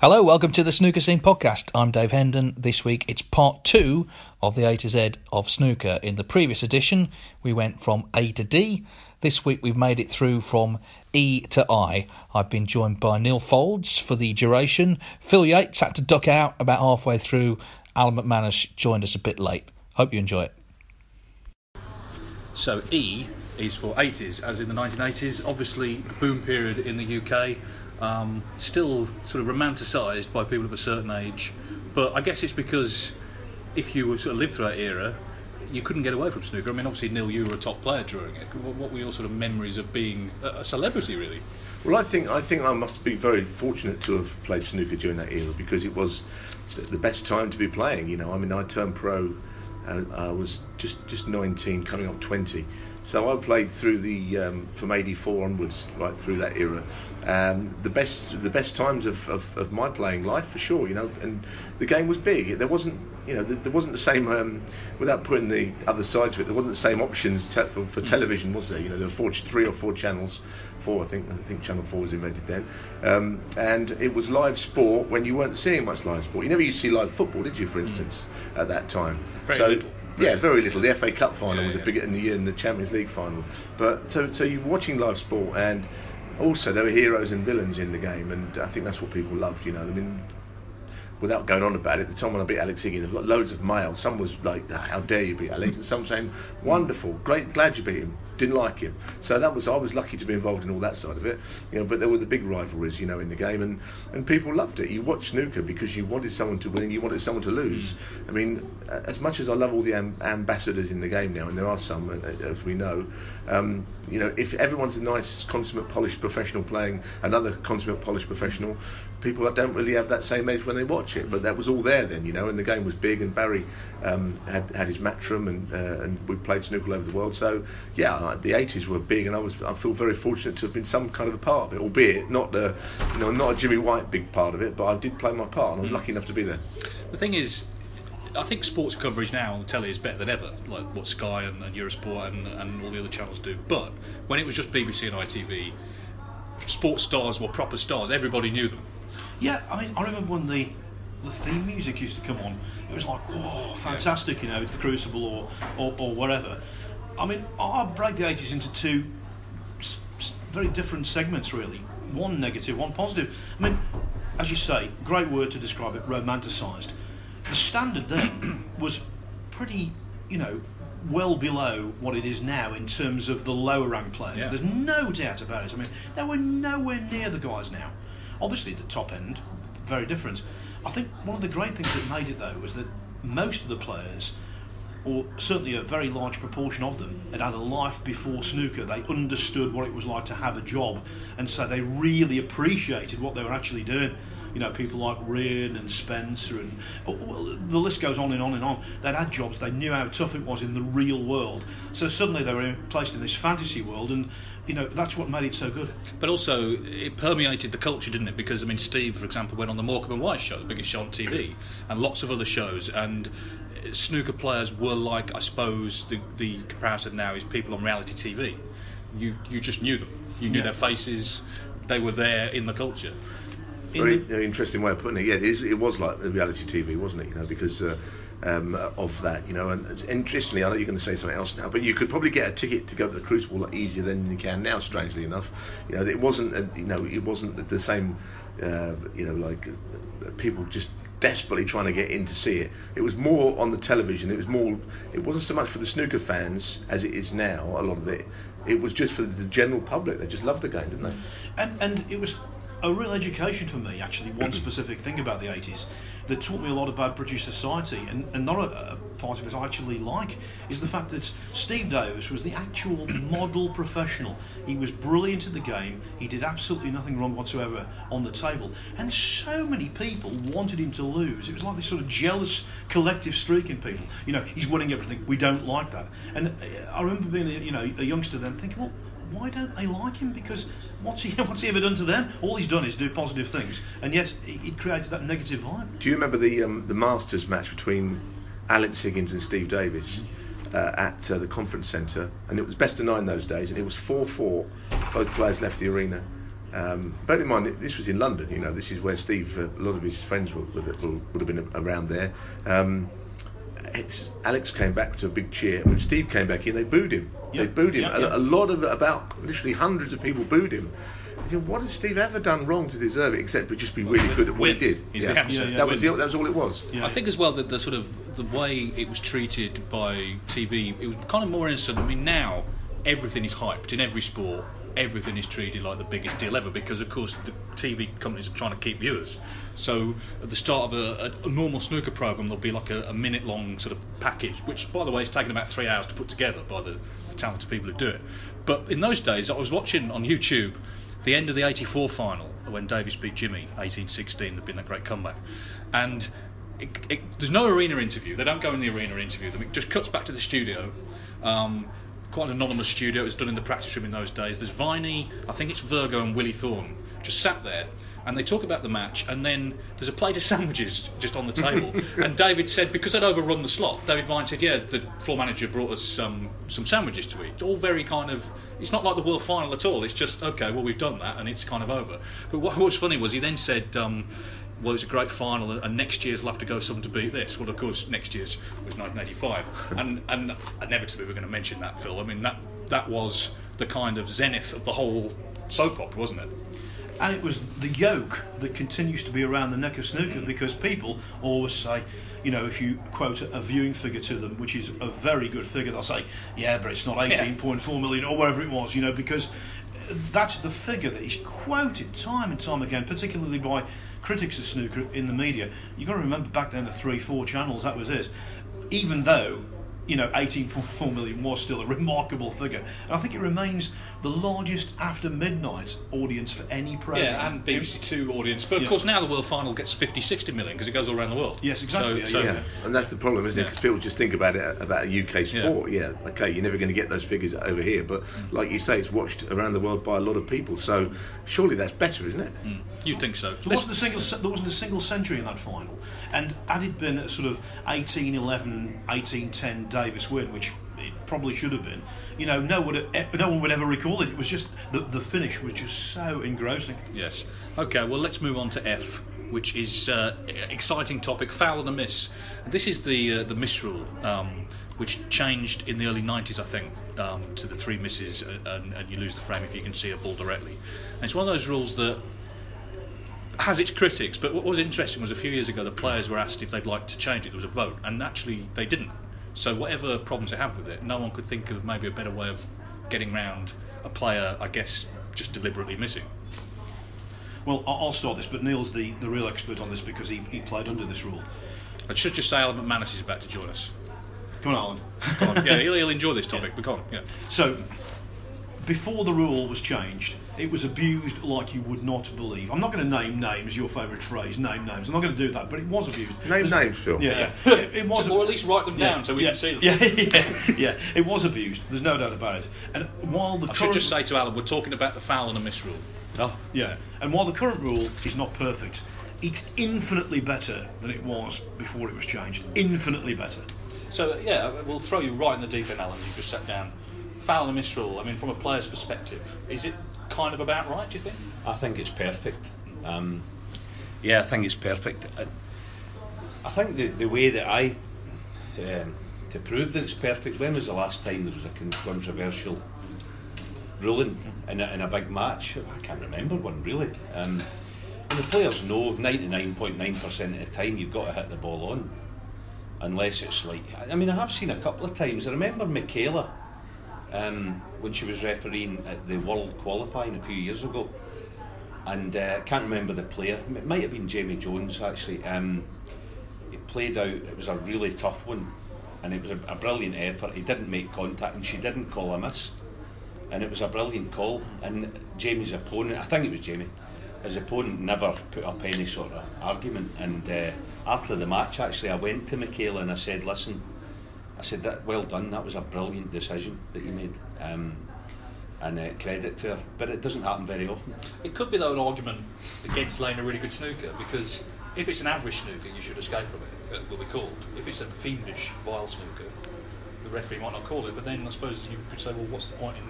Hello, welcome to the Snooker Scene podcast. I'm Dave Hendon. This week it's part two of the A to Z of snooker. In the previous edition, we went from A to D. This week we've made it through from E to I. I've been joined by Neal Foulds for the duration. Phil Yates had to duck out about halfway through. Alan McManus joined us a bit late. Hope you enjoy it. So E is for 80s, as in the 1980s. Obviously, the boom period in the UK, um, still sort of romanticised by people of a certain age. But I guess it's because if you sort of lived through that era, you couldn't get away from snooker. I mean, obviously, Neal, you were a top player during it. What, were your sort of memories of being a, celebrity, really? Well, I think I think I must be very fortunate to have played snooker during that era because it was the- the best time to be playing. You know, I mean, I turned pro. Uh, I was just just 19, coming up 20. So I played through the um, from '84 onwards, right through that era. Um, the best the best times of, of, of my playing life for sure. You know, and the game was big. There wasn't you know there, wasn't the same um, without putting the other side to it. There wasn't the same options te- for, for television, was there? You know, there were four, three or four channels. Four, I think. I think Channel Four was invented then, um, and it was live sport when you weren't seeing much live sport. You never used to see live football, did you? For instance, at that time. Very so, little. Yeah, very little. The FA Cup final Yeah, was a yeah. big in the year, and the Champions League final. But so, so you're watching live sport, and also there were heroes and villains in the game, and I think that's what people loved. You know, I mean, without going on about it, the time when I beat Alex Higgins, I've got loads of mail. Some was like, "Ah, "How dare you beat Alex?" and some saying, "Wonderful, great, glad you beat him." Didn't like him, so that was I was lucky to be involved in all that side of it. You know, but there were the big rivalries, you know, in the game, and, and people loved it. You watched snooker because you wanted someone to win and you wanted someone to lose. I mean, as much as I love all the am- ambassadors in the game now, and there are some, uh, as we know, um, you know, if everyone's a nice, consummate, polished professional playing another consummate, polished professional, people that don't really have that same edge when they watch it. But that was all there then, you know, and the game was big, and Barry um, had had his matchroom, and uh, and we played snooker all over the world. So yeah, the 80s were big, and I was I feel very fortunate to have been some kind of a part of it, albeit not the, you know, not a Jimmy White big part of it, but I did play my part, and I was lucky enough to be there. The thing is, I think sports coverage now on the telly is better than ever, like what Sky and, and Eurosport and, and all the other channels do. But when it was just BBC and ITV, sports stars were proper stars. Everybody knew them. Yeah, I mean, I remember when the the theme music used to come on. It was like, whoa, fantastic! You know, it's the Crucible or, or or whatever. I mean, I break the eighties into two very different segments, really. One negative, one positive. I mean, as you say, great word to describe it, romanticised. The standard then was pretty, you know, well below what it is now in terms of the lower ranked players. Yeah. There's no doubt about it. I mean, they were nowhere near the guys now. Obviously, the top end, very different. I think one of the great things that made it though was that most of the players, or certainly a very large proportion of them, had had a life before snooker. They understood what it was like to have a job, and so they really appreciated what they were actually doing. You know, people like Reardon and Spencer, and oh, well, the list goes on and on and on. They'd had jobs, they knew how tough it was in the real world. So suddenly they were placed in this fantasy world, and you know that's what made it so good. But also, it permeated the culture, didn't it? Because I mean, Steve, for example, went on the Morecambe and Wise show, the biggest show on TV, and lots of other shows. And uh, snooker players were like, I suppose, the, the comparison now is people on reality TV. You you just knew them. You knew Yeah. their faces. They were there in the culture. Very, very interesting way of putting it. Yeah, it, is, it was like reality TV, wasn't it? You know, because uh, um, of that, you know. And it's- interestingly, I know you're going to say something else now, but you could probably get a ticket to go to the Crucible a lot easier than you can now. Strangely enough, you know, it wasn't. A, you know, it wasn't the, the same. Uh, you know, like uh, people just desperately trying to get in to see it. It was more on the television. It was more. It wasn't so much for the snooker fans as it is now. A lot of it. It was just for the general public. They just loved the game, didn't they? and and it was a real education for me actually one specific thing about the 80s that taught me a lot about British society. And, and not a, a part of it I actually like is the fact that Steve Davis was the actual model professional. He was brilliant at the game. He did absolutely nothing wrong whatsoever on the table. And so many people wanted him to lose. It was like this sort of jealous collective streak in people. You know he's winning everything. We don't like that. And uh, I remember being a, you know a youngster then thinking well why don't they like him? Because what's he what's he ever done to them? All he's done is do positive things, and yet he, created that negative vibe. Do you remember the um, the Masters match between Alex Higgins and Steve Davis uh, at uh, the conference centre? And it was best of nine those days, and it was four four. Both players left the arena. Um, bear in mind, this was in London. You know, this is where Steve, uh, a lot of his friends would, would, would have been around there. Um, Alex came back to a big cheer. When Steve came back in, they booed him. Yeah, They booed him. yeah, A- A, lot of about literally hundreds of people booed him. I think, what has Steve ever done wrong to deserve it, except for just be really good at what he did? is the. Yeah, yeah, that was the, that was all it was. Yeah. I think as well that the sort of the way it was treated by TV, it was kind of more innocent. I mean, now everything is hyped in every sport. Everything is treated like the biggest deal ever because, of course, the TV companies are trying to keep viewers. So, at the start of a, a, a normal snooker program, there'll be like a, a minute-long sort of package, which, by the way, is taking about three hours to put together by the, the talented people who do it. But in those days, I was watching on YouTube the end of the 84 final when Davis beat Jimmy 1816 there'd been that great comeback. And it, it, there's no arena interview. They don't go in the arena interview them. It just cuts back to the studio. Um, quite an anonymous studio. It was done in the practice room in those days. There's Viney I think it's Virgo and Willie Thorne just sat there and they talk about the match and then there's a plate of sandwiches just on the table and David said because they'd overrun the slot David Vine said yeah the floor manager brought us some some sandwiches to eat it's all very kind of it's not like the world final at all it's just okay well we've done that and it's kind of over but what was funny was he then said um, well, it's a great final, and next year's will have to go some to beat this. Well, of course, next year's was 1985, and and inevitably we're going to mention that, Phil. I mean, that that was the kind of zenith of the whole soap opera, wasn't it? And it was the yoke that continues to be around the neck of snooker because people always say, you know, if you quote a viewing figure to them, which is a very good figure, they'll say, yeah, but it's not 18.4 million or whatever it was, you know, because uh, that's the figure that is quoted time and time again, particularly by critics of snooker in the media. You've got to remember back then the three, four channels, that was it. Even though, you know, 18.4 million was still a remarkable figure. And I think it remains the largest after midnight audience for any program. Yeah, and BBC Two audience. But of Yeah. course, now the world final gets 50, 60 million because it goes all around the world. Yes, exactly, So, yeah, so Yeah, and that's the problem, isn't it? Because people just think about it about a UK sport. Yeah. okay, you're never going to get those figures over here, but mm. like you say, it's watched around the world by a lot of people. So surely that's better, isn't it? Mm. you'd think so. There Let's- wasn't, a single, there wasn't a single century in that final. And had it been a sort of 18 11, 18 10 Davis win, which it probably should have been, you know, no one, would, no one would ever recall it. It was just, the, the finish was just so engrossing. Yes. Okay, well, let's move on to F, which is uh, exciting topic, foul and a miss. This is the uh, the miss rule, um, which changed in the early 90s, I think, um, to the three misses, uh, and, and you lose the frame if you can see a ball directly. And it's one of those rules that has its critics, but what was interesting was a few years ago the players were asked if they'd like to change it. There was a vote, and actually they didn't. So whatever problems they have with it, no one could think of maybe a better way of getting round a player, I guess, just deliberately missing. Well, I'll start this, but Neal's the, the real expert on this because he, he played under this rule. I should just say Alan McManus is about to join us. Come on, Alan. Go on. Yeah, he'll, he'll enjoy this topic, but go on. Yeah. So, before the rule was changed, it was abused like you would not believe. I'm not going to name names, your favourite phrase, name names. I'm not going to do that, but it was abused. Name There's- names, Phil. Yeah, yeah. It, it was, or at least write them yeah, down so we yeah, can see them. Yeah, yeah, yeah. It was abused. There's no doubt about it. And while the I should just say to Alan, we're talking about the foul and a misrule. Oh, yeah. And while the current rule is not perfect, it's infinitely better than it was before it was changed. Infinitely better. So yeah, we'll throw you right in the deep end, Alan. You just sat down. Foul and miss rule. I mean, from a player's perspective, is it kind of about right? Do you think? I think it's perfect. Um, yeah, I think it's perfect. I, I think the, the way that I, um, to prove that it's perfect, when was the last time there was a con- controversial ruling in a, in a big match? I can't remember one really. Um, and the players know 99.9% of the time you've got to hit the ball on. Unless it's like, I mean, I have seen a couple of times. I remember Michaela um, when she was refereeing at the World Qualifying a few years ago, and uh, I can't remember the player. It might have been Jamie Jones actually. Um, he played out. It was a really tough one, and it was a, a brilliant effort. He didn't make contact, and she didn't call a miss, and it was a brilliant call. And Jamie's opponent, I think it was Jamie, his opponent never put up any sort of argument. And uh, after the match, actually, I went to Michaela and I said, "Listen." I said that well done. That was a brilliant decision that you made, um, and uh, credit to her. But it doesn't happen very often. It could be though an argument against laying a really good snooker because if it's an average snooker, you should escape from it. It will be called. If it's a fiendish vile snooker, the referee might not call it. But then I suppose you could say, well, what's the point in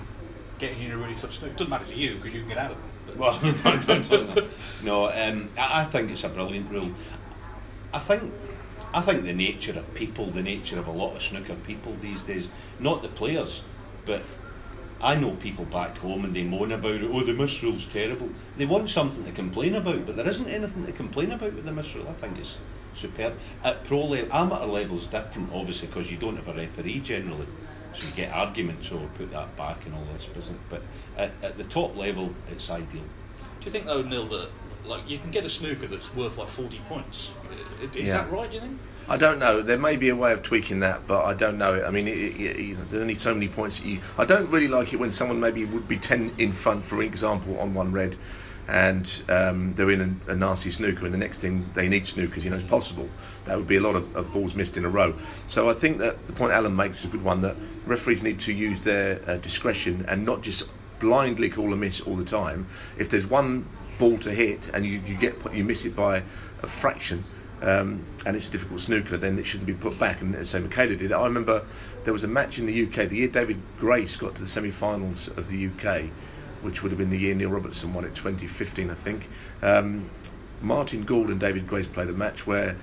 getting in a really tough snooker? It doesn't matter to you because you can get out of it. Well, don't, don't, don't. no, um, I, I think it's a brilliant rule. I think, I think the nature of people, the nature of a lot of snooker people these days, not the players, but I know people back home and they moan about it. Oh, the miss rule's terrible. They want something to complain about, but there isn't anything to complain about with the miss rule. I think it's superb. At pro level, amateur level is different, obviously, because you don't have a referee generally, so you get arguments or put that back and all this, isn't? But at, at the top level, it's ideal. do you think though, Neal, that like you can get a snooker that's worth like forty points? Is Yeah. that right? Do you think? I don't know. There may be a way of tweaking that, but I don't know it. I mean, it, it, it, there's only so many points that you. I don't really like it when someone maybe would be ten in front, for example, on one red, and um, they're in a, a nasty snooker, and the next thing they need snookers. You know, it's possible. That would be a lot of, of balls missed in a row. So I think that the point Alan makes is a good one. That referees need to use their uh, discretion and not just blindly call a miss all the time. If there's one ball to hit and you, you get you miss it by a fraction um, and it's a difficult snooker, then it shouldn't be put back. And so Michaela did it. I remember there was a match in the UK the year David Grace got to the semi-finals of the UK, which would have been the year Neil Robertson won it, 2015, I think. Um, Martin Gould and David Grace played a match where.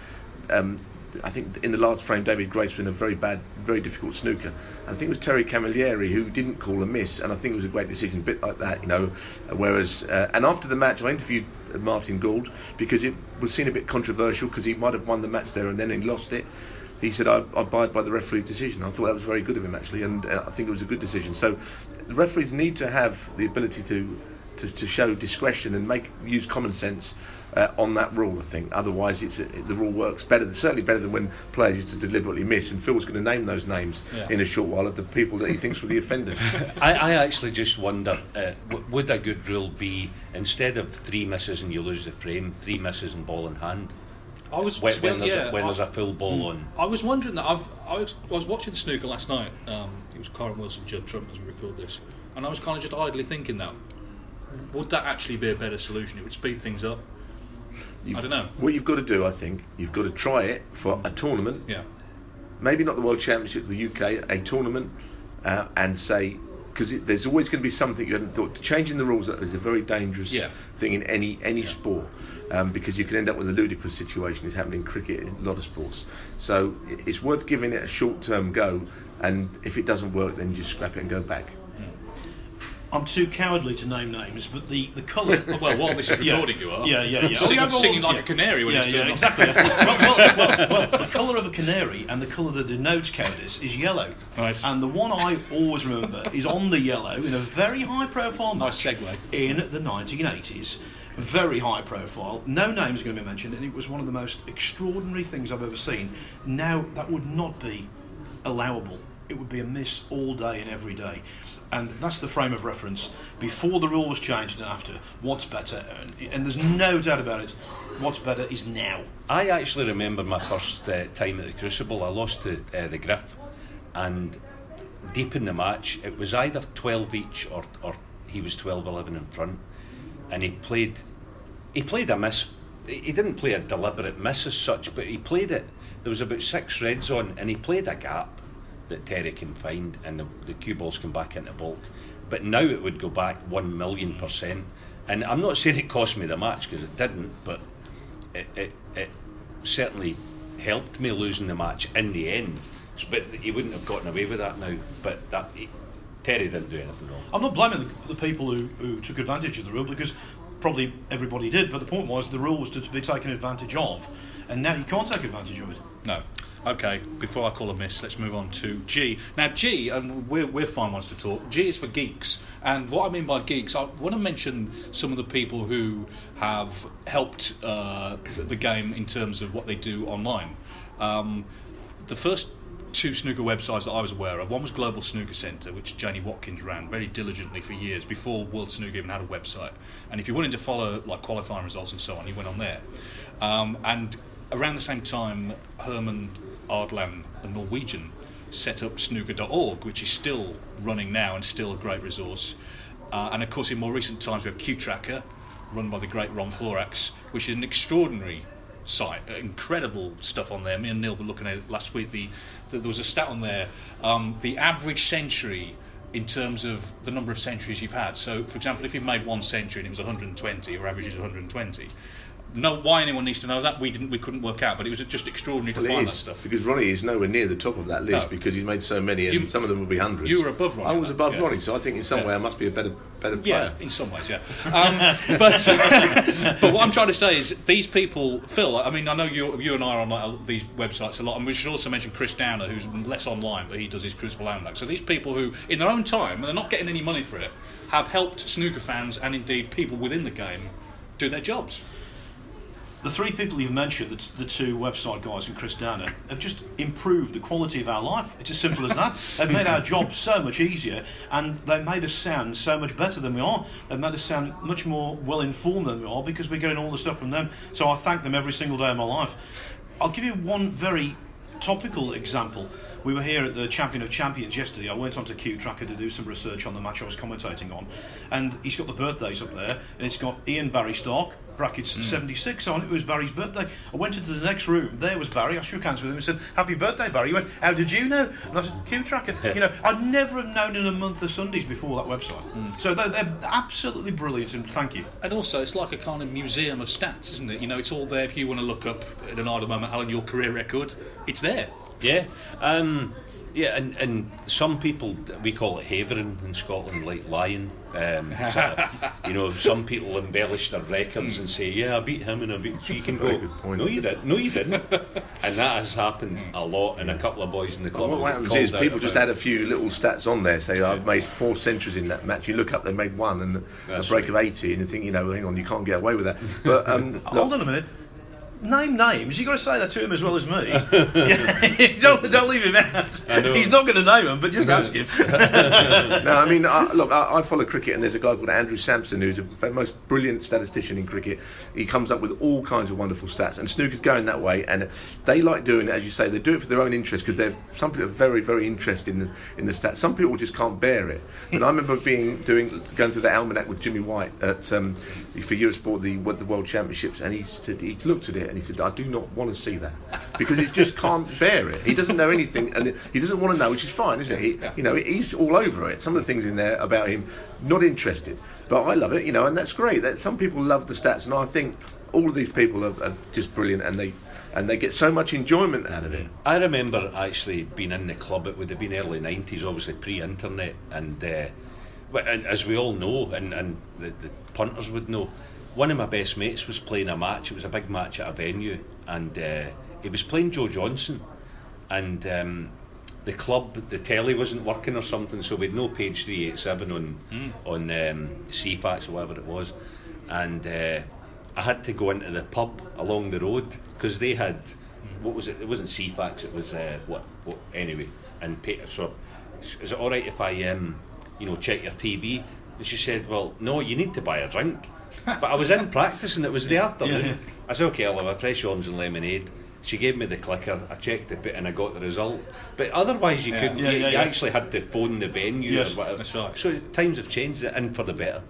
Um, I think in the last frame, David Grace was in a very bad, very difficult snooker. I think it was Terry Camilleri who didn't call a miss, and I think it was a great decision, a bit like that, you know. uh, Whereas, uh, and after the match, I interviewed uh, Martin Gould because it was seen a bit controversial because he might have won the match there and then he lost it. He said, I, I abide by the referee's decision. I thought that was very good of him, actually, and uh, I think it was a good decision. So, the referees need to have the ability to, to, to show discretion and make use common sense uh, on that rule, I think. Otherwise, it's the rule works better, certainly better than when players used to deliberately miss. And Phil's going to name those names Yeah. in a short while of the people that he thinks were the offenders. I, I actually just wonder uh, w- would a good rule be instead of three misses and you lose the frame, three misses and ball in hand? I was When, when, there's, yeah, a, when I- there's a full ball on. I was wondering that. I've I was, I was watching the snooker last night. Um, it was Kyren Wilson, Judd Trump as we record this, and I was kind of just idly thinking that would that actually be a better solution? It would speed things up. I don't know. What you've got to do, I think, you've got to try it for a tournament. Yeah. Maybe not the World Championship of the UK, a tournament, uh, and say because there's always going to be something you hadn't thought. Changing the rules is a very dangerous Yeah. thing in any any sport. Um, because you can end up with a ludicrous situation. It's happening in cricket, in a lot of sports. So it's worth giving it a short-term go, and if it doesn't work, then you just scrap it and go back. I'm too cowardly to name names, but the, the colour. Well, while this is Yeah. recording, you are. Yeah, yeah, yeah. Oh, singing, Oh, yeah, singing like yeah. a canary when yeah, it's yeah, turned exactly. well, well, well, well, the colour of a canary and the colour that denotes cowardice is yellow. Nice. And the one I always remember is on the yellow in a very high profile Nice segue. in the 1980s. Very high profile. No names are going to be mentioned, and it was one of the most extraordinary things I've ever seen. Now, that would not be allowable it would be a miss all day and every day. And that's the frame of reference before the rule was changed and after. What's better? And, and there's no doubt about it. What's better is now. I actually remember my first uh, time at the Crucible. I lost to uh, the Griff, and deep in the match, it was either 12 each or, or he was 12 11 in front. And he played, he played a miss. He didn't play a deliberate miss as such, but he played it. There was about six reds on, and he played a gap that Terry can find, and the, the cue balls come back into bulk. But now it would go back one million percent. And I'm not saying it cost me the match because it didn't, but it, it, it certainly helped me losing the match in the end. But he wouldn't have gotten away with that now. But that he, Terry didn't do anything wrong. I'm not blaming the, the people who, who took advantage of the rule because probably everybody did. But the point was the rule was to, to be taken advantage of, and now you can't take advantage of it. No. Okay, before I call a miss, let's move on to G. Now, G, and we're, we're fine ones to talk, G is for geeks. And what I mean by geeks, I want to mention some of the people who have helped uh, the game in terms of what they do online. Um, the first two snooker websites that I was aware of. One was Global Snooker Centre, which Janie Watkins ran very diligently for years before World Snooker even had a website. And if you wanted to follow like qualifying results and so on, you went on there. Um, and around the same time, Hermund Ardalen, a Norwegian, set up snooker.org, which is still running now and still a great resource. Uh, and of course, in more recent times, we have CueTracker, run by the great Ron Florax, which is an extraordinary site, incredible stuff on there. Me and Neal were looking at it last week. The, the there was a stat on there. Um, the average century in terms of the number of centuries you've had. So, for example, if you've made one century and it was 120, your average is 120 know why anyone needs to know that. We didn't. We couldn't work out, but it was just extraordinary to Well, find is, that stuff. Because Ronnie is nowhere near the top of that list No. because he's made so many, and You- some of them will be hundreds. you were above Ronnie, I was above yeah. Ronnie, so I think in some Yeah. way I must be a better, better player. Yeah, in some ways, yeah. Um, but but what I'm trying to say is these people, Phil. I mean, I know you you and I are on like, these websites a lot, and we should also mention Chris Downer, who's less online, but he does his Crucible Almanac. So these people who, in their own time, and they're not getting any money for it, have helped snooker fans and indeed people within the game do their jobs. The three people you've mentioned, the, t- the two website guys and Chris Downer, have just improved the quality of our life. It's as simple as that. They've made our job so much easier and they've made us sound so much better than we are. They've made us sound much more well informed than we are because we're getting all the stuff from them. So I thank them every single day of my life. I'll give you one very topical example. We were here at the Champion of Champions yesterday. I went onto CueTracker to do some research on the match I was commentating on, and he's got the birthdays up there, and it's got Ian Barry Stark, brackets 76 on it. It was Barry's birthday. I went into the next room. There was Barry. I shook hands with him and said, "Happy birthday, Barry." He went, "How did you know?" And I said, "CueTracker." you know, I'd never have known in a month of Sundays before that website. So they're, they're absolutely brilliant, and thank you. And also, it's like a kind of museum of stats, isn't it? You know, it's all there if you want to look up at an idle moment, Alan, your career record. It's there. Yeah, um, yeah, and, and some people we call it havering in Scotland, like lying. Um, sort of, you know, some people embellish their records and say, "Yeah, I beat him," and I beat. So you can go, "No, you didn't. No, you didn't." and that has happened a lot, and a couple of boys in the club. Well, what happens is people just about add a few little stats on there. Say I've made four centuries in that match. You look up, they made one and a break right. of eighty, and you think, you know, hang on, you can't get away with that. But um, look, Hold on a minute. Name names. You've got to say that to him as well as me. Don't, don't leave him out. He's not going to name them, but just ask him. no, I mean, I, look, I, I follow cricket, and there's a guy called Andrew Samson who's the most brilliant statistician in cricket. He comes up with all kinds of wonderful stats, and snooker's going that way. And they like doing it, as you say, they do it for their own interest because they're some people are very, very interested in the, in the stats. Some people just can't bear it. And I remember being doing going through the almanac with Jimmy White at um, for Eurosport, the the World Championships, and he said he looked at it and he said, "I do not want to see that because he just can't bear it. He doesn't know anything, and he doesn't want to know, which is fine, isn't it? He, you know, he's all over it. Some of the things in there about him, not interested, but I love it, you know, and that's great. That some people love the stats, and I think all of these people are, are just brilliant, and they and they get so much enjoyment out of it. I remember actually being in the club. It would have been early nineties, obviously pre-internet, and, uh, and as we all know, and, and the, the punters would know, one of my best mates was playing a match. It was a big match at a venue, and uh, he was playing Joe Johnson, and um, the club, the telly wasn't working or something, so we'd no page three eight seven on on um, Ceefax or whatever it was, and uh, I had to go into the pub along the road because they had what was it? It wasn't Ceefax. It was uh, what, what? Anyway, and pay, so is it all right if I um, you know check your TV? And she said, well, no, you need to buy a drink. But I was in practice and it was the afternoon. Yeah. I said, okay, I'll have a fresh orange and lemonade. She gave me the clicker. I checked the bit and I got the result. But otherwise, you Yeah. couldn't. Yeah, you, yeah, you yeah. actually had to phone the venue Yes, or whatever. that's right. So times have changed, and for the better.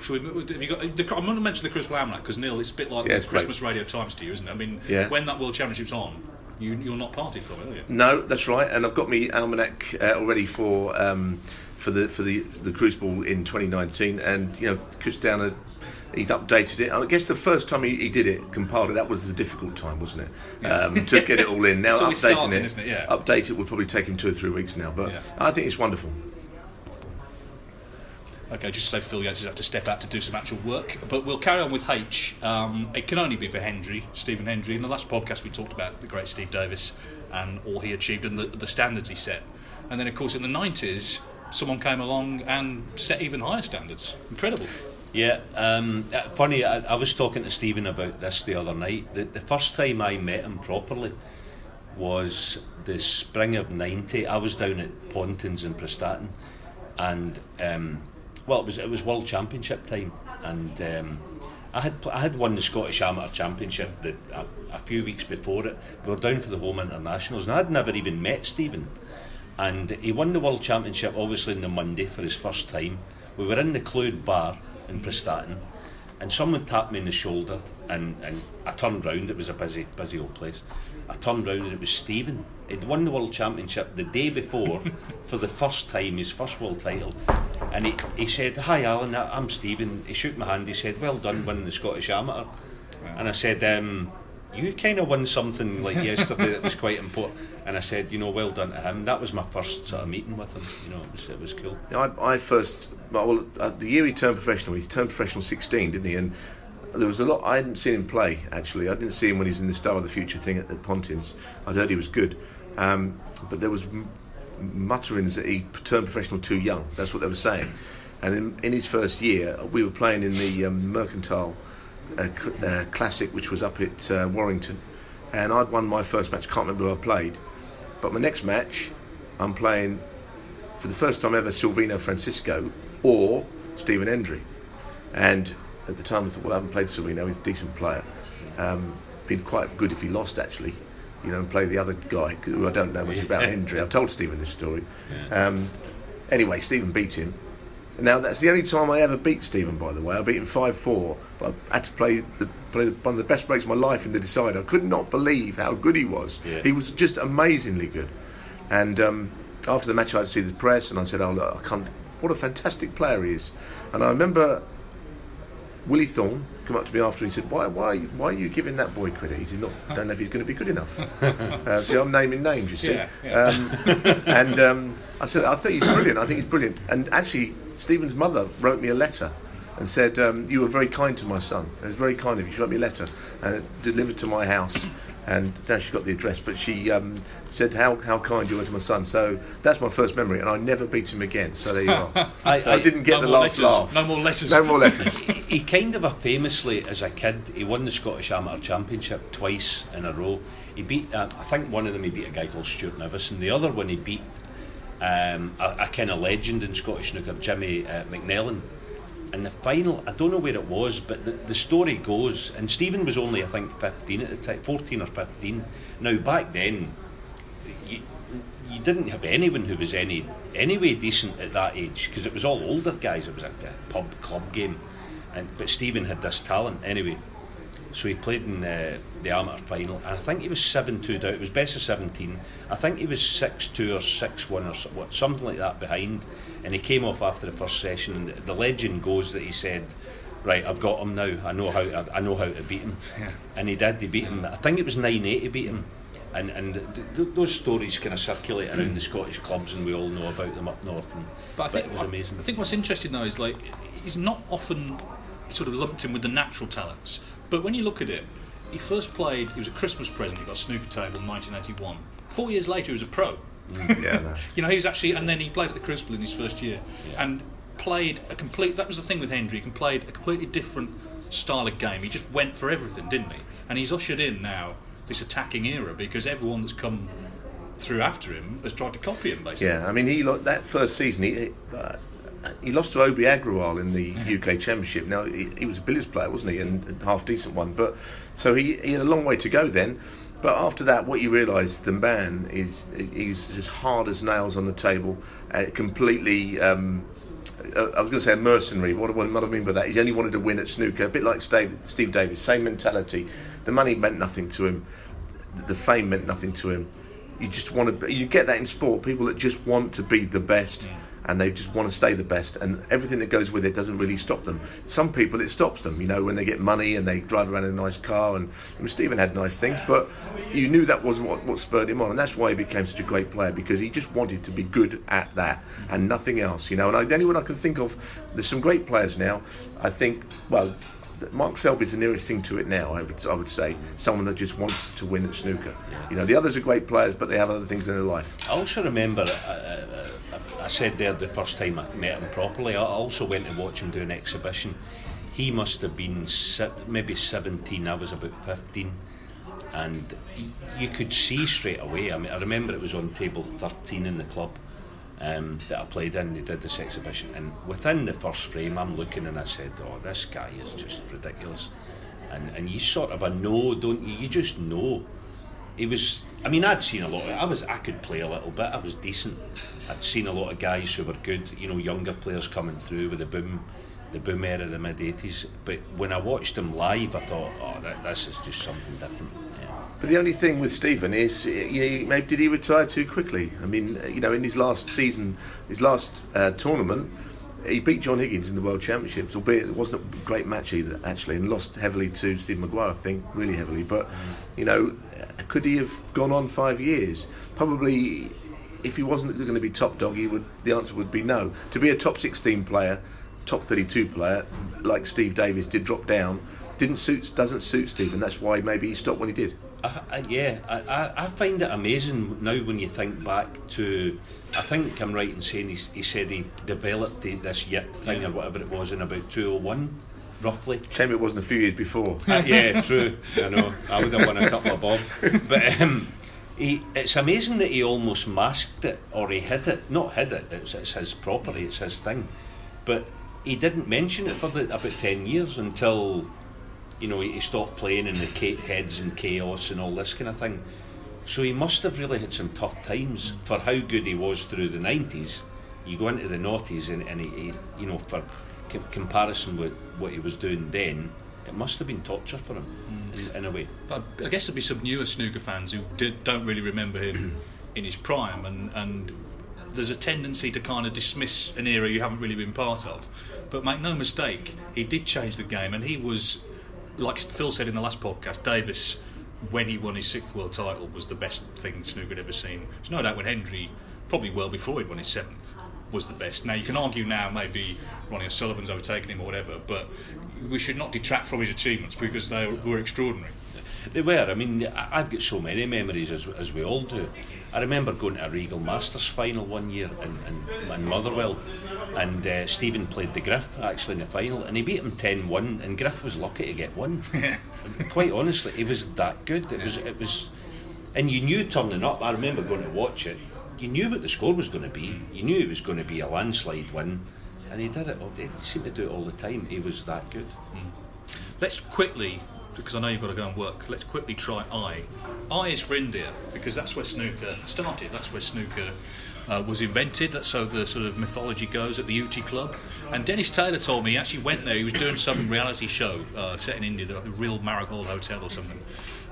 Should we, have you got, the, I'm going to mention the Crucible Almanac because Neal, it's a bit like Yeah, the it's great. Christmas Radio Times to you, isn't it? I mean, Yeah. when that World Championship's on, you, you're not party from it, are you? No, that's right, and I've got me almanac uh, already for um, for the for the the Crucible in 2019, and you know Chris Downer. He's updated it. I guess the first time he, he did it, compiled it, that was the difficult time, wasn't it? Um, to get it all in. Now updating starting, it, isn't it? Yeah. update it will probably take him two or three weeks now, but Yeah. I think it's wonderful. Okay, just so Phil Yates has to step out to do some actual work. But we'll carry on with H. Um, it can only be for Hendry, Stephen Hendry. In the last podcast, we talked about the great Steve Davis and all he achieved and the, the standards he set. And then, of course, in the 90s, someone came along and set even higher standards. Incredible. Yeah, um, uh, funny. I, I was talking to Stephen about this the other night. The, the first time I met him properly was the spring of '90. I was down at Pontins in Prestatyn, and um, well, it was it was World Championship time, and um, I had I had won the Scottish Amateur Championship a, a few weeks before it. We were down for the home internationals, and I'd never even met Stephen. And he won the World Championship obviously on the Monday for his first time. We were in the Cloud Bar in Prestatyn, and someone tapped me on the shoulder, and, and I turned round. It was a busy, busy old place. I turned round and it was Stephen. He'd won the World Championship the day before for the first time, his first world title. And he, he said, Hi Alan, I'm Stephen. He shook my hand, he said, Well done winning the Scottish Amateur. And I said, um, You kind of won something like yesterday that was quite important. And I said, You know, well done to him. That was my first sort of meeting with him. You know, it was, it was cool. I, I first, well, uh, the year he turned professional, he turned professional 16, didn't he? And there was a lot, I hadn't seen him play, actually. I didn't see him when he was in the Star of the Future thing at the Pontins. I'd heard he was good. Um, but there was m- mutterings that he turned professional too young. That's what they were saying. And in, in his first year, we were playing in the um, Mercantile cl- uh, Classic, which was up at uh, Warrington. And I'd won my first match, can't remember who I played. But my next match, I'm playing for the first time ever Silvino Francisco or Stephen Hendry. And at the time I thought, well, I haven't played Silvino, he's a decent player. Um, been quite good if he lost actually, you know, and play the other guy who I don't know much about Hendry. I've told Stephen this story. Um, anyway, Stephen beat him. Now that's the only time I ever beat Stephen. By the way, I beat him five four, but I had to play the play one of the best breaks of my life in the decider. I could not believe how good he was. Yeah. He was just amazingly good. And um, after the match, I had to see the press, and I said, "Oh, look, I can't. What a fantastic player he is!" And I remember Willie Thorne come up to me after and he said, "Why, why, why are you giving that boy credit? He's not. Don't know if he's going to be good enough." uh, see, I'm naming names, you see. Yeah, yeah. Um, and um, I said, "I think he's brilliant. I think he's brilliant." And actually, Stephen's mother wrote me a letter and said, um, "You were very kind to my son. It was very kind of you. She wrote me a letter and it delivered to my house." And now she got the address, but she um, said how, how kind you were to my son. So that's my first memory, and I never beat him again. So there you are. I- so I, I- didn't get no the last letters. laugh. No more letters. No more letters. he kind of a famously, as a kid, he won the Scottish Amateur Championship twice in a row. He beat, uh, I think one of them he beat a guy called Stuart Nevis, and The other one he beat um, a, a kind of legend in Scottish snooker, Jimmy uh, McNellan. And the final, I don't know where it was, but the, the story goes, and Stephen was only, I think, 15 at the time, 14 or 15. Now, back then, you, you didn't have anyone who was any anyway decent at that age because it was all older guys. It was a, pub club game, and but Stephen had this talent anyway. So he played in the, the amateur final, and I think he was seven two down. It was best of seventeen. I think he was six two or six one or what, something like that behind, and he came off after the first session. And the, legend goes that he said. Right, I've got him now. I know how. I, I know how to beat him, and he did. He beat him. I think it was nine eight. He beat him, and and th- th- those stories kind of circulate around the Scottish clubs, and we all know about them up north. And, But I think it was amazing. I think what's interesting though is like he's not often sort of lumped him with the natural talents. But when you look at it, he first played. He was a Christmas present. He got a snooker table in 1981. Four years later, he was a pro. yeah, no. You know, he was actually, and then he played at the Crucible in his first year, and played a complete. That was the thing with Hendry. He played a completely different style of game. He just went for everything, didn't he? And he's ushered in now this attacking era because everyone that's come through after him has tried to copy him, basically. Yeah, I mean, he that first season he uh, he lost to Obi Agrawal in the UK Championship. Now he, he was a billiards player, wasn't he, and, and half decent one. But so he, he had a long way to go then. But after that, what you realise, the man is he's just hard as nails on the table, uh, completely. Um, uh, I was going to say a mercenary. What, what, I mean by that? he only wanted to win at snooker, a bit like Steve, Steve Davis. Same mentality. The money meant nothing to him. The fame meant nothing to him. You just want to. You get that in sport. People that just want to be the best and they just want to stay the best and everything that goes with it doesn't really stop them. Some people it stops them you know when they get money and they drive around in a nice car and I mean, Stephen had nice things but you knew that wasn't what, what spurred him on and that's why he became such a great player because he just wanted to be good at that and nothing else you know. And I, the only one I can think of there's some great players now I think well Mark Selby's the nearest thing to it now. I would, I would say someone that just wants to win at snooker. You know, the others are great players, but they have other things in their life. I also remember, uh, uh, I said there the first time I met him properly. I also went to watch him do an exhibition. He must have been maybe 17. I was about 15, and you could see straight away. I mean, I remember it was on table 13 in the club um, that I played in. They did this exhibition, and within the first frame, I'm looking and I said, "Oh, this guy is just ridiculous." And and you sort of a know, don't you? You just know. He was. I mean, I'd seen a lot. Of, I was. I could play a little bit. I was decent. I'd seen a lot of guys who were good. You know, younger players coming through with the boom, the boom era of the mid '80s. But when I watched him live, I thought, "Oh, that, this is just something different." But the only thing with Stephen is, uh, you know, maybe did he retire too quickly? I mean, uh, you know, in his last season, his last uh, tournament, he beat John Higgins in the World Championships, albeit it wasn't a great match either, actually, and lost heavily to Steve Maguire, I think, really heavily. But, you know, uh, could he have gone on five years? Probably, if he wasn't going to be top dog, he would. The answer would be no. To be a top 16 player, top 32 player, like Steve Davis did drop down, didn't suit, doesn't suit Steve, and that's why maybe he stopped when he did. I, I, yeah, I, I find it amazing now when you think back to. I think I'm right in saying he, he said he developed the, this yip thing yeah. or whatever it was in about 201, roughly. Shame it wasn't a few years before. uh, yeah, true. I know. I would have won a couple of bob. But um, he, it's amazing that he almost masked it or he hid it. Not hid it, it's, it's his property, it's his thing. But he didn't mention it for the, about 10 years until you know, he stopped playing in the heads and chaos and all this kind of thing. So he must have really had some tough times for how good he was through the 90s. You go into the noughties and, and he, he, you know, for c- comparison with what he was doing then, it must have been torture for him mm. in, in, a way. But I guess there'll be some newer snooker fans who did, don't really remember him in his prime, and, and there's a tendency to kind of dismiss an era you haven't really been part of. But make no mistake, he did change the game, and he was like Phil said in the last podcast, Davis, when he won his sixth world title, was the best thing snooker had ever seen. There's no doubt when Hendry, probably well before he'd won his seventh, was the best. Now you can argue now maybe Ronnie O'Sullivan's overtaken him or whatever, but we should not detract from his achievements because they were extraordinary. They were. I mean, I've got so many memories as, as we all do. I remember going to a Regal Masters final one year in, in, in Motherwell, and uh, Stephen played the Griff actually in the final, and he beat him 10 1, and Griff was lucky to get one. Quite honestly, he was that good. It was, it was, and you knew turning up. I remember going to watch it. You knew what the score was going to be. You knew it was going to be a landslide win, and he did it. He seemed to do it all the time. He was that good. Mm. Let's quickly because I know you've got to go and work, let's quickly try I. I is for India because that's where snooker started. That's where snooker uh, was invented. That's so the sort of mythology goes at the Ooty Club. And Dennis Taylor told me he actually went there. He was doing some reality show uh, set in India, the Real Marigold Hotel or something.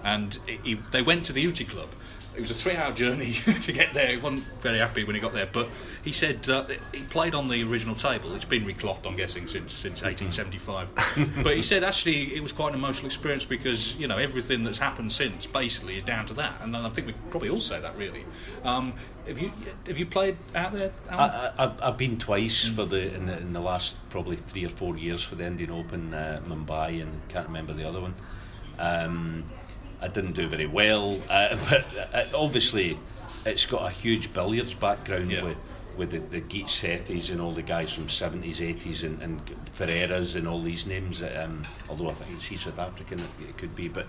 And he, they went to the Ooty Club it was a three-hour journey to get there. He wasn't very happy when he got there, but he said uh, he played on the original table. It's been reclothed, I'm guessing, since since 1875. but he said actually it was quite an emotional experience because you know everything that's happened since basically is down to that, and I think we probably all say that really. Um, have you have you played out there? I, have been twice mm. for the in, the in the last probably three or four years for the Indian Open, uh, Mumbai, and can't remember the other one. Um, I didn't do very well, uh, but uh, obviously it's got a huge billiards background yeah. with with the, the Geet Sethis and all the guys from 70s, 80s, and, and Ferreiras and all these names. Um, although I think he's South African, it, it could be. But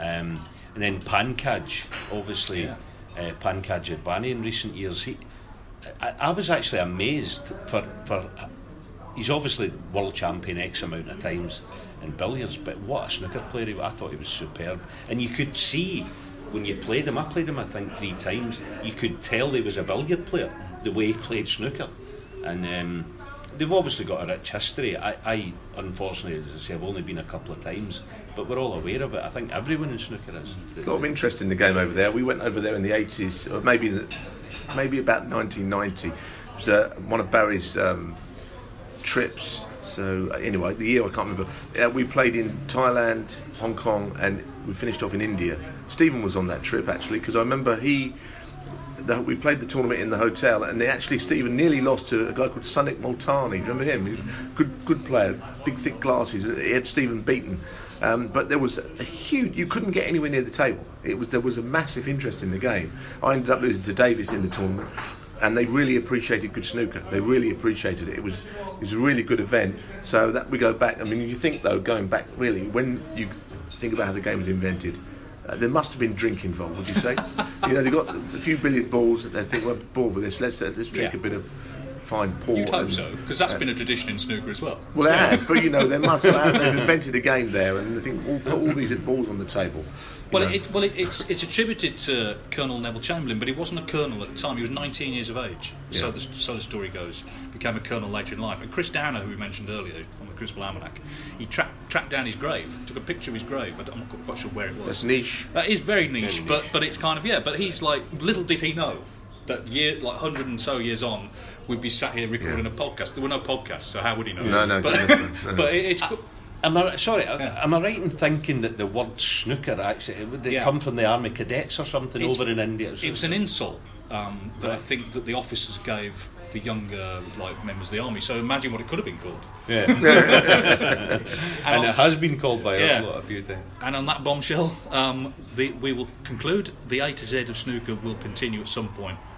um, and then Pankaj, obviously, yeah. uh, Pankaj Advani in recent years. He, I, I was actually amazed for for. He's obviously world champion X amount of times in billiards, but what a snooker player he was. I thought he was superb. And you could see when you played him, I played him I think three times, you could tell he was a billiard player, the way he played snooker. And um, they've obviously got a rich history. I, I unfortunately, as I say, I've only been a couple of times, but we're all aware of it. I think everyone in snooker is. There's a lot of interest in the game over there. We went over there in the 80s, or maybe the, maybe about 1990. It was uh, one of Barry's um, trips. So uh, anyway, the year I can't remember. Uh, we played in Thailand, Hong Kong, and we finished off in India. Stephen was on that trip actually because I remember he. The, we played the tournament in the hotel, and they actually Stephen nearly lost to a guy called. Do you remember him? Good, good player, big thick glasses. He had Stephen beaten, um, but there was a huge. You couldn't get anywhere near the table. It was there was a massive interest in the game. I ended up losing to Davis in the tournament, and they really appreciated good snooker. They really appreciated it. It was it was a really good event. So that we go back. I mean, you think though, going back really, when you think about how the game was invented. Uh, there must have been drink involved, would you say? you know, they got a few billiard balls. They think we're bored with this. Let's uh, let's drink Yeah. a bit of port. You'd hope so, because that's uh, been a tradition in snooker as well. Well, it has, but you know, they must have. They've invented a game there, and they think all put all these balls on the table. Well, know. it, well, it, it's it's attributed to Colonel Neville Chamberlain, but he wasn't a colonel at the time. He was 19 years of age. So the so the story goes. Became a colonel later in life. And Chris Downer, who we mentioned earlier from the Crucible Almanac, he tra- tracked down his grave, took a picture of his grave. I I'm not quite sure where it was. That's niche. That is very niche, Very but niche. but it's kind of yeah. But he's like, little did he know that year like hundred and so years on, we'd be sat here recording a podcast. There were no podcasts, so how would he know? No, no, but, no. but it, it's Am I sorry? Yeah. Am I right in thinking that the word snooker actually they Yeah. come from the army cadets or something It's- over in India? It was an insult um, that I think that the officers gave the younger like members of the army. So imagine what it could have been called. Yeah. And, and on, it has been called by Yeah. a lot a few times. and on that bombshell, um, the, we will conclude the A to Z of snooker will continue at some point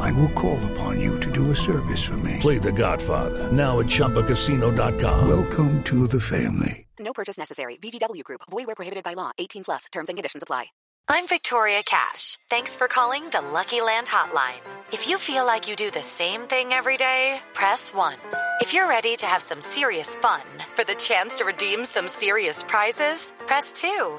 I will call upon you to do a service for me. Play The Godfather now at ChumbaCasino.com. Welcome to the family. No purchase necessary. VGW Group. Void where prohibited by law. 18 plus. Terms and conditions apply. I'm Victoria Cash. Thanks for calling the Lucky Land Hotline. If you feel like you do the same thing every day, press 1. If you're ready to have some serious fun for the chance to redeem some serious prizes, press 2.